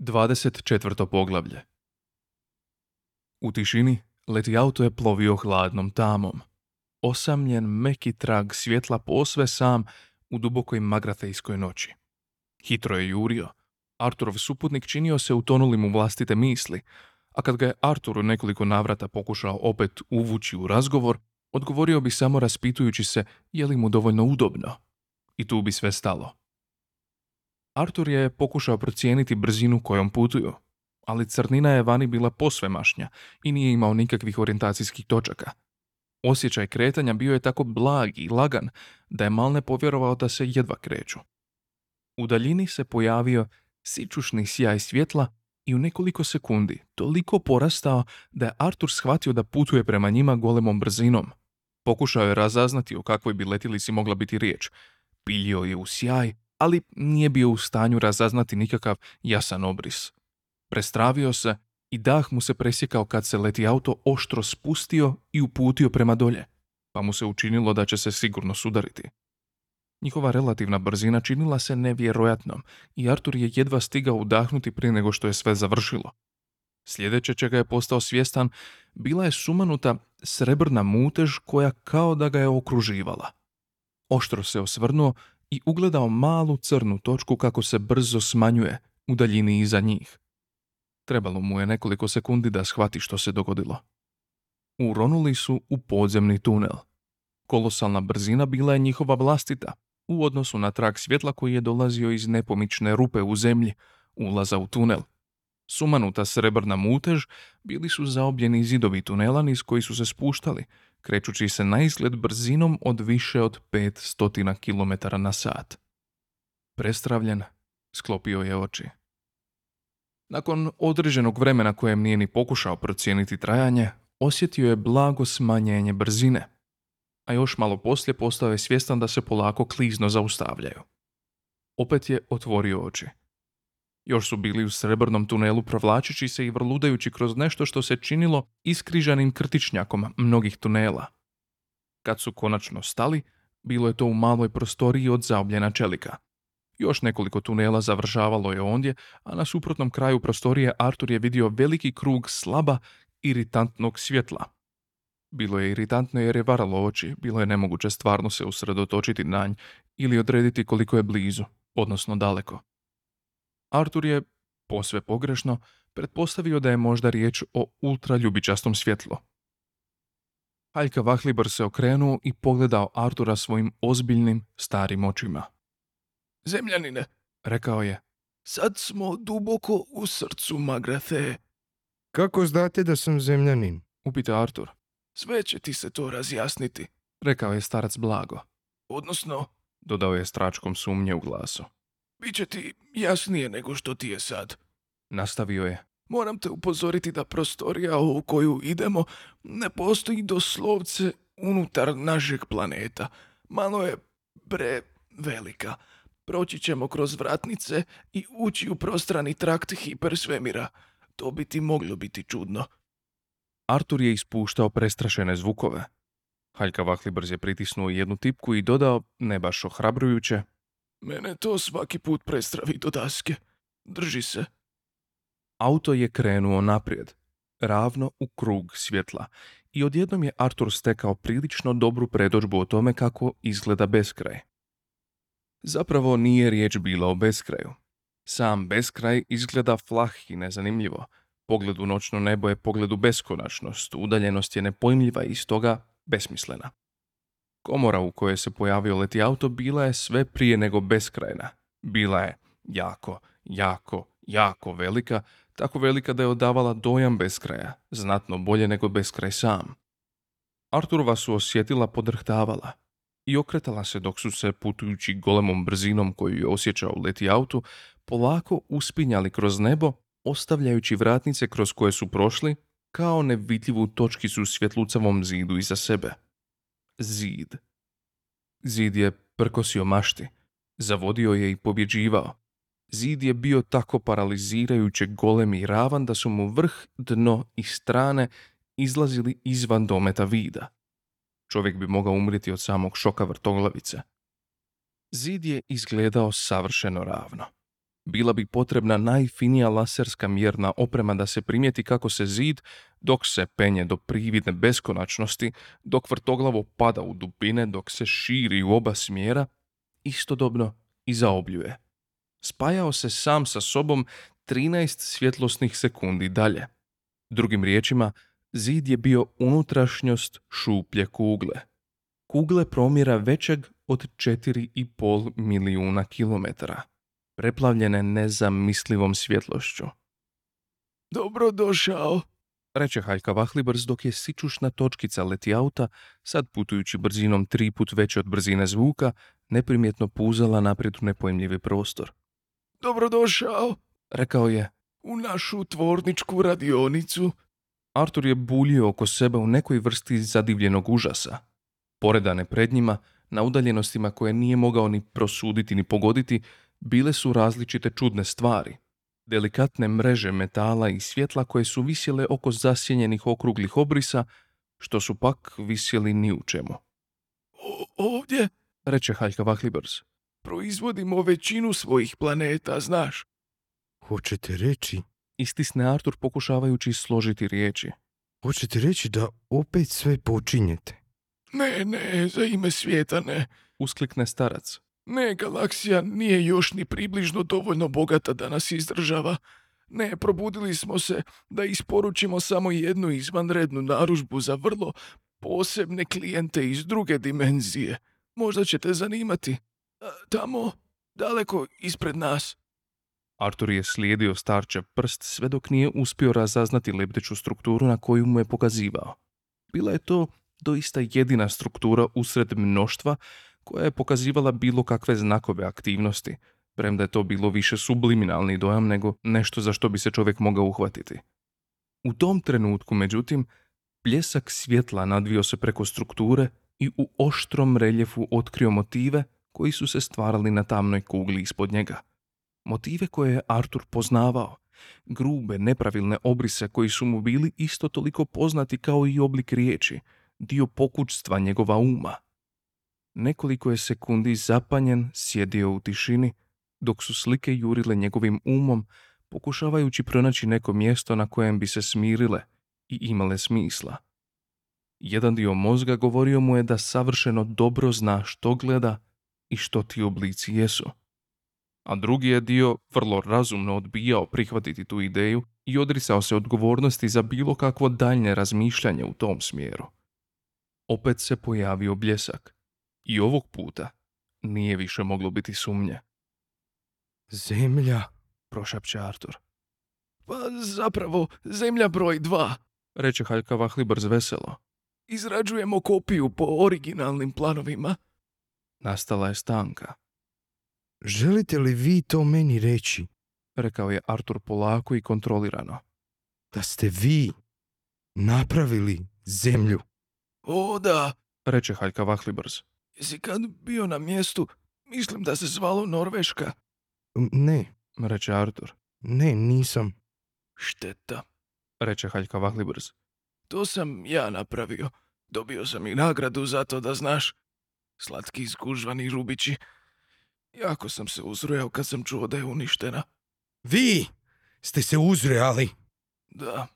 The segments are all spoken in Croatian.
24. poglavlje U tišini leti auto je plovio hladnom tamom. Osamljen meki trag svjetla posve sam u dubokoj magratejskoj noći. Hitro je jurio. Arturov suputnik činio se utonulim u vlastite misli, a kad ga je Artur u nekoliko navrata pokušao opet uvući u razgovor, odgovorio bi samo raspitujući se je li mu dovoljno udobno. I tu bi sve stalo. Artur je pokušao procijeniti brzinu kojom putuju, ali crnina je vani bila posvemašnja i nije imao nikakvih orijentacijskih točaka. Osjećaj kretanja bio je tako blag i lagan da je mal ne povjerovao da se jedva kreću. U daljini se pojavio sičušni sjaj svjetla i u nekoliko sekundi toliko porastao da je Artur shvatio da putuje prema njima golemom brzinom. Pokušao je razaznati o kakvoj bi letilici mogla biti riječ. Piljio je u sjaj, ali nije bio u stanju razaznati nikakav jasan obris. Prestravio se i dah mu se presjekao kad se leti auto oštro spustio i uputio prema dolje, pa mu se učinilo da će se sigurno sudariti. Njihova relativna brzina činila se nevjerojatnom i Artur je jedva stigao udahnuti prije nego što je sve završilo. Sljedeće čega je postao svjestan bila je sumanuta srebrna mutež koja kao da ga je okruživala. Oštro se osvrnuo i ugledao malu crnu točku kako se brzo smanjuje u daljini iza njih. Trebalo mu je nekoliko sekundi da shvati što se dogodilo. Uronuli su u podzemni tunel. Kolosalna brzina bila je njihova vlastita, u odnosu na trak svjetla koji je dolazio iz nepomične rupe u zemlji, ulaza u tunel. Sumanuta srebrna mutež bili su zaobljeni zidovi tunela niz koji su se spuštali, krećući se na izgled brzinom od više od 500 km na sat. Prestravljen, sklopio je oči. Nakon određenog vremena kojem nije ni pokušao procijeniti trajanje, osjetio je blago smanjenje brzine, a još malo poslije postao je svjestan da se polako klizno zaustavljaju. Opet je otvorio oči. Još su bili u srebrnom tunelu provlačići se i vrludajući kroz nešto što se činilo iskrižanim krtičnjakom mnogih tunela. Kad su konačno stali, bilo je to u maloj prostoriji od zaobljena čelika. Još nekoliko tunela završavalo je ondje, a na suprotnom kraju prostorije Artur je vidio veliki krug slaba, iritantnog svjetla. Bilo je iritantno jer je varalo oči, bilo je nemoguće stvarno se usredotočiti na nj ili odrediti koliko je blizu, odnosno daleko. Artur je, posve pogrešno, pretpostavio da je možda riječ o ultraljubičastom svjetlu. Haljka Vahlibor se okrenuo i pogledao Artura svojim ozbiljnim, starim očima. Zemljanine, Rekao je, sad smo duboko u srcu Magrathe. Kako znate da sam zemljanin? upita Artur. Sve će ti se to razjasniti. Rekao je starac blago. Odnosno, Dodao je stračkom sumnje u glasu. Bit će ti jasnije nego što ti je sad. Nastavio je. Moram te upozoriti da prostorija u koju idemo ne postoji doslovce unutar našeg planeta. Malo je bre velika. Proći ćemo kroz vratnice i ući u prostrani trakt hipersvemira. To bi ti moglo biti čudno. Artur je ispuštao prestrašene zvukove. Haljka Vahlibrz je pritisnuo jednu tipku i dodao, ne baš ohrabrujuće, Mene to svaki put prestravi do daske. Drži se. Auto je krenuo naprijed, ravno u krug svjetla i odjednom je Artur stekao prilično dobru predođbu o tome kako izgleda beskraj. Zapravo nije riječ bila o beskraju. Sam beskraj izgleda flah i nezanimljivo. Pogled u noćno nebo je pogled u beskonačnost, udaljenost je nepojmljiva i stoga besmislena. Komora u kojoj se pojavio leti auto bila je sve prije nego beskrajna. Bila je jako, jako, jako velika, tako velika da je odavala dojam beskraja, znatno bolje nego beskraj sam. Arturova su osjetila podrhtavala i okretala se dok su se putujući golemom brzinom koju je osjećao leti autu, polako uspinjali kroz nebo, ostavljajući vratnice kroz koje su prošli, kao nevidljivu točkicu svjetlucavom zidu iza sebe. Zid. Zid je prkosio mašti, zavodio je i pobjeđivao. Zid je bio tako paralizirajuće golem i ravan da su mu vrh, dno i strane izlazili izvan dometa vida. Čovjek bi mogao umriti od samog šoka vrtoglavice. Zid je izgledao savršeno ravno. Bila bi potrebna najfinija laserska mjerna oprema da se primijeti kako se zid, dok se penje do prividne beskonačnosti, dok vrtoglavo pada u dubine, dok se širi u oba smjera, istodobno i zaobljuje. Spajao se sam sa sobom 13 svjetlosnih sekundi dalje. Drugim riječima, zid je bio unutrašnjost šuplje kugle. Kugle promjera većeg od 4,5 milijuna kilometara, preplavljene nezamislivom svjetlošću. Dobro došao. Reče Haljka Vahlibrz dok je sičušna točkica leti auta, sad putujući brzinom tri put veće od brzine zvuka, neprimjetno puzala naprijed u nepojmljivi prostor. Dobro došao Rekao je, u našu tvorničku radionicu. Artur je buljio oko sebe u nekoj vrsti zadivljenog užasa. Poredane pred njima, na udaljenostima koje nije mogao ni prosuditi ni pogoditi, bile su različite čudne stvari. Delikatne mreže metala i svjetla koje su visjele oko zasjenjenih okruglih obrisa, što su pak visjeli ni u čemu. O- ovdje Reče Haljka Vahlibrz. proizvodimo većinu svojih planeta, znaš. Hoćete reći, Istisne Artur pokušavajući složiti riječi. hoćete reći da opet sve počinjete? Ne, ne, za ime svijeta ne. Usklikne starac. Ne, galaksija nije još ni približno dovoljno bogata da nas izdržava. Ne, probudili smo se da isporučimo samo jednu izvanrednu naručbu za vrlo posebne klijente iz druge dimenzije. Možda će te zanimati. A, Tamo, daleko ispred nas. Artur je slijedio starče prst sve dok nije uspio razaznati lebdeću strukturu na koju mu je pokazivao. Bila je to doista jedina struktura usred mnoštva koja je pokazivala bilo kakve znakove aktivnosti, premda je to bilo više subliminalni dojam nego nešto za što bi se čovjek mogao uhvatiti. U tom trenutku, međutim, pljesak svjetla nadvio se preko strukture i u oštrom reljefu otkrio motive koji su se stvarali na tamnoj kugli ispod njega motive koje je Artur poznavao, grube, nepravilne obrise koji su mu bili isto toliko poznati kao i oblik riječi, dio pokućstva njegova uma. Nekoliko je sekundi zapanjen sjedio u tišini, dok su slike jurile njegovim umom, pokušavajući pronaći neko mjesto na kojem bi se smirile i imale smisla. Jedan dio mozga govorio mu je da savršeno dobro zna što gleda i što ti oblici jesu a drugi je dio vrlo razumno odbijao prihvatiti tu ideju i odrisao se odgovornosti za bilo kakvo daljnje razmišljanje u tom smjeru. Opet se pojavio bljesak i ovog puta nije više moglo biti sumnje, Zemlja. prošapće Artur. Pa zapravo, zemlja broj dva. Reče Haljka Vahlibrz veselo. Izrađujemo kopiju po originalnim planovima. Nastala je stanka. Želite li vi to meni reći? Rekao je Artur polako i kontrolirano. Da ste vi napravili zemlju? O da, Reče Haljka Vahlibrz. Jesi kad bio na mjestu, mislim da se zvalo Norveška. Ne, Reče Artur. ne, nisam. Šteta. Reče Haljka Vahlibrz. To sam ja napravio. Dobio sam i nagradu za to da znaš. Slatki izgužvani rubići. Jako sam se uzrujao kad sam čuo da je uništena. Vi ste se uzrejali. Da,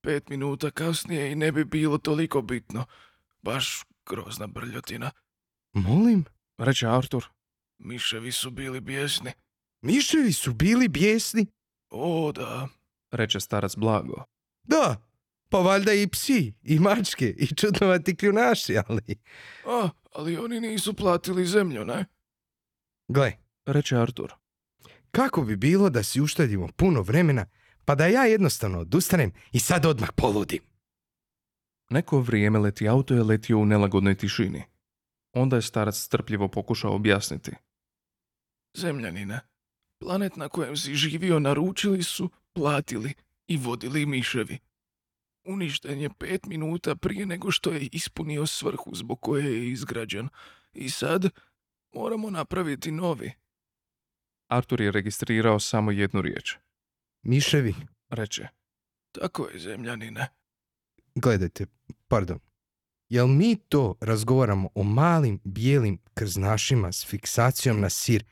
pet minuta kasnije i ne bi bilo toliko bitno. Baš grozna brljotina. Molim? Reče Artur. Miševi su bili bijesni. Miševi su bili bijesni? O da, Reče starac blago. Da, pa valjda i psi, i mačke, i čudnovati kljunaši, ali... a, ali oni nisu platili zemlju, ne? Gle, Reče Artur. kako bi bilo da si uštedimo puno vremena, pa da ja jednostavno odustanem i sad odmah poludim. Neko vrijeme leti auto je letio u nelagodnoj tišini. Onda je starac strpljivo pokušao objasniti. Zemljanine. Planet na kojem si živio naručili su, platili i vodili miševi. Uništen je pet minuta prije nego što je ispunio svrhu zbog koje je izgrađen. I sad moramo napraviti novi. Artur je registrirao samo jednu riječ. Miševi, Reče. Tako je, zemljanine. gledajte, pardon. Jel mi to razgovaramo o malim bijelim krznašima s fiksacijom na sir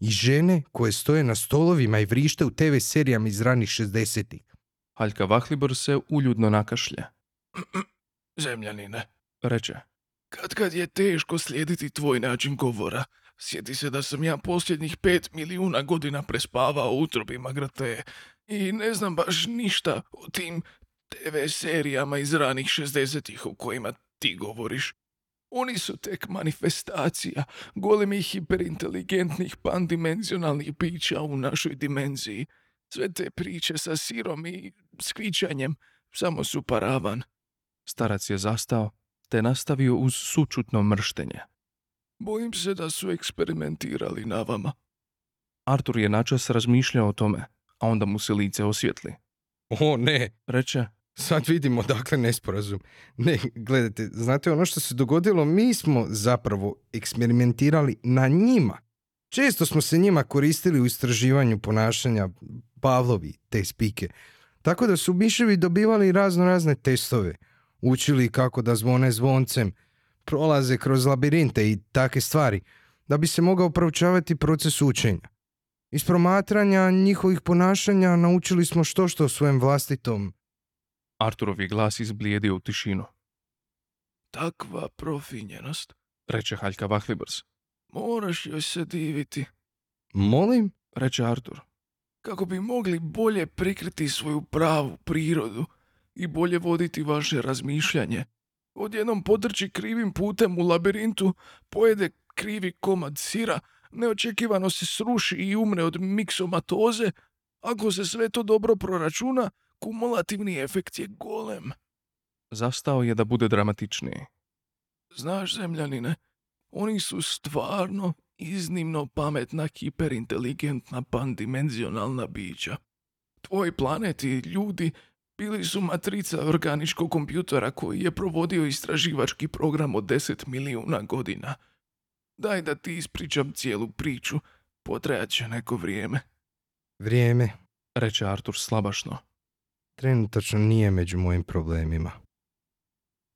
I žene koje stoje na stolovima i vrište u TV serijama iz ranih 60-ih. Haljka Vahlibor se uljudno nakašlja. Zemljanine, Reče. kad kad je teško slijediti tvoj način govora. Sjeti se da sam ja posljednjih pet milijuna godina prespavao u utrobi Magrate i ne znam baš ništa o tim TV serijama iz ranih 60-ih o kojima ti govoriš. Oni su tek manifestacija golemih hiperinteligentnih pandimenzionalnih bića u našoj dimenziji. Sve te priče sa sirom i skvičanjem samo su paravan. Starac je zastao, te nastavio uz sučutno mrštenje. Bojim se da su eksperimentirali na vama. Artur je načas razmišljao o tome, a onda mu se lice osvjetli. O ne, Reče, sad vidimo dakle nesporazum. Ne, gledajte, znate ono što se dogodilo, mi smo zapravo eksperimentirali na njima. Često smo se njima koristili u istraživanju ponašanja Pavlovi, te spike. Tako da su miševi dobivali razno razne testove. Učili kako da zvone zvoncem, prolaze kroz labirinte i take stvari, da bi se mogao proučavati proces učenja. Iz promatranja njihovih ponašanja naučili smo što što o svojem vlastitom Arturov je glas izblijedio u tišinu. Takva profinjenost. Reče Haljka Vahlibrs. Moraš joj se diviti. Molim? Reče Artur. kako bi mogli bolje prikriti svoju pravu prirodu i bolje voditi vaše razmišljanje. Odjednom podrči krivim putem u labirintu, pojede krivi komad sira, neočekivano se sruši i umre od miksomatoze, ako se sve to dobro proračuna, kumulativni efekt je golem. Zastao je da bude dramatičniji. Znaš, zemljanine, oni su stvarno iznimno pametna, hiperinteligentna, pandimenzionalna bića. Tvoj planet i ljudi bili su matrica organičkog kompjutera koji je provodio istraživački program od 10 milijuna godina. Daj da ti ispričam cijelu priču, potrajat će neko vrijeme. Vrijeme Reče Artur slabašno. Trenutačno nije među mojim problemima.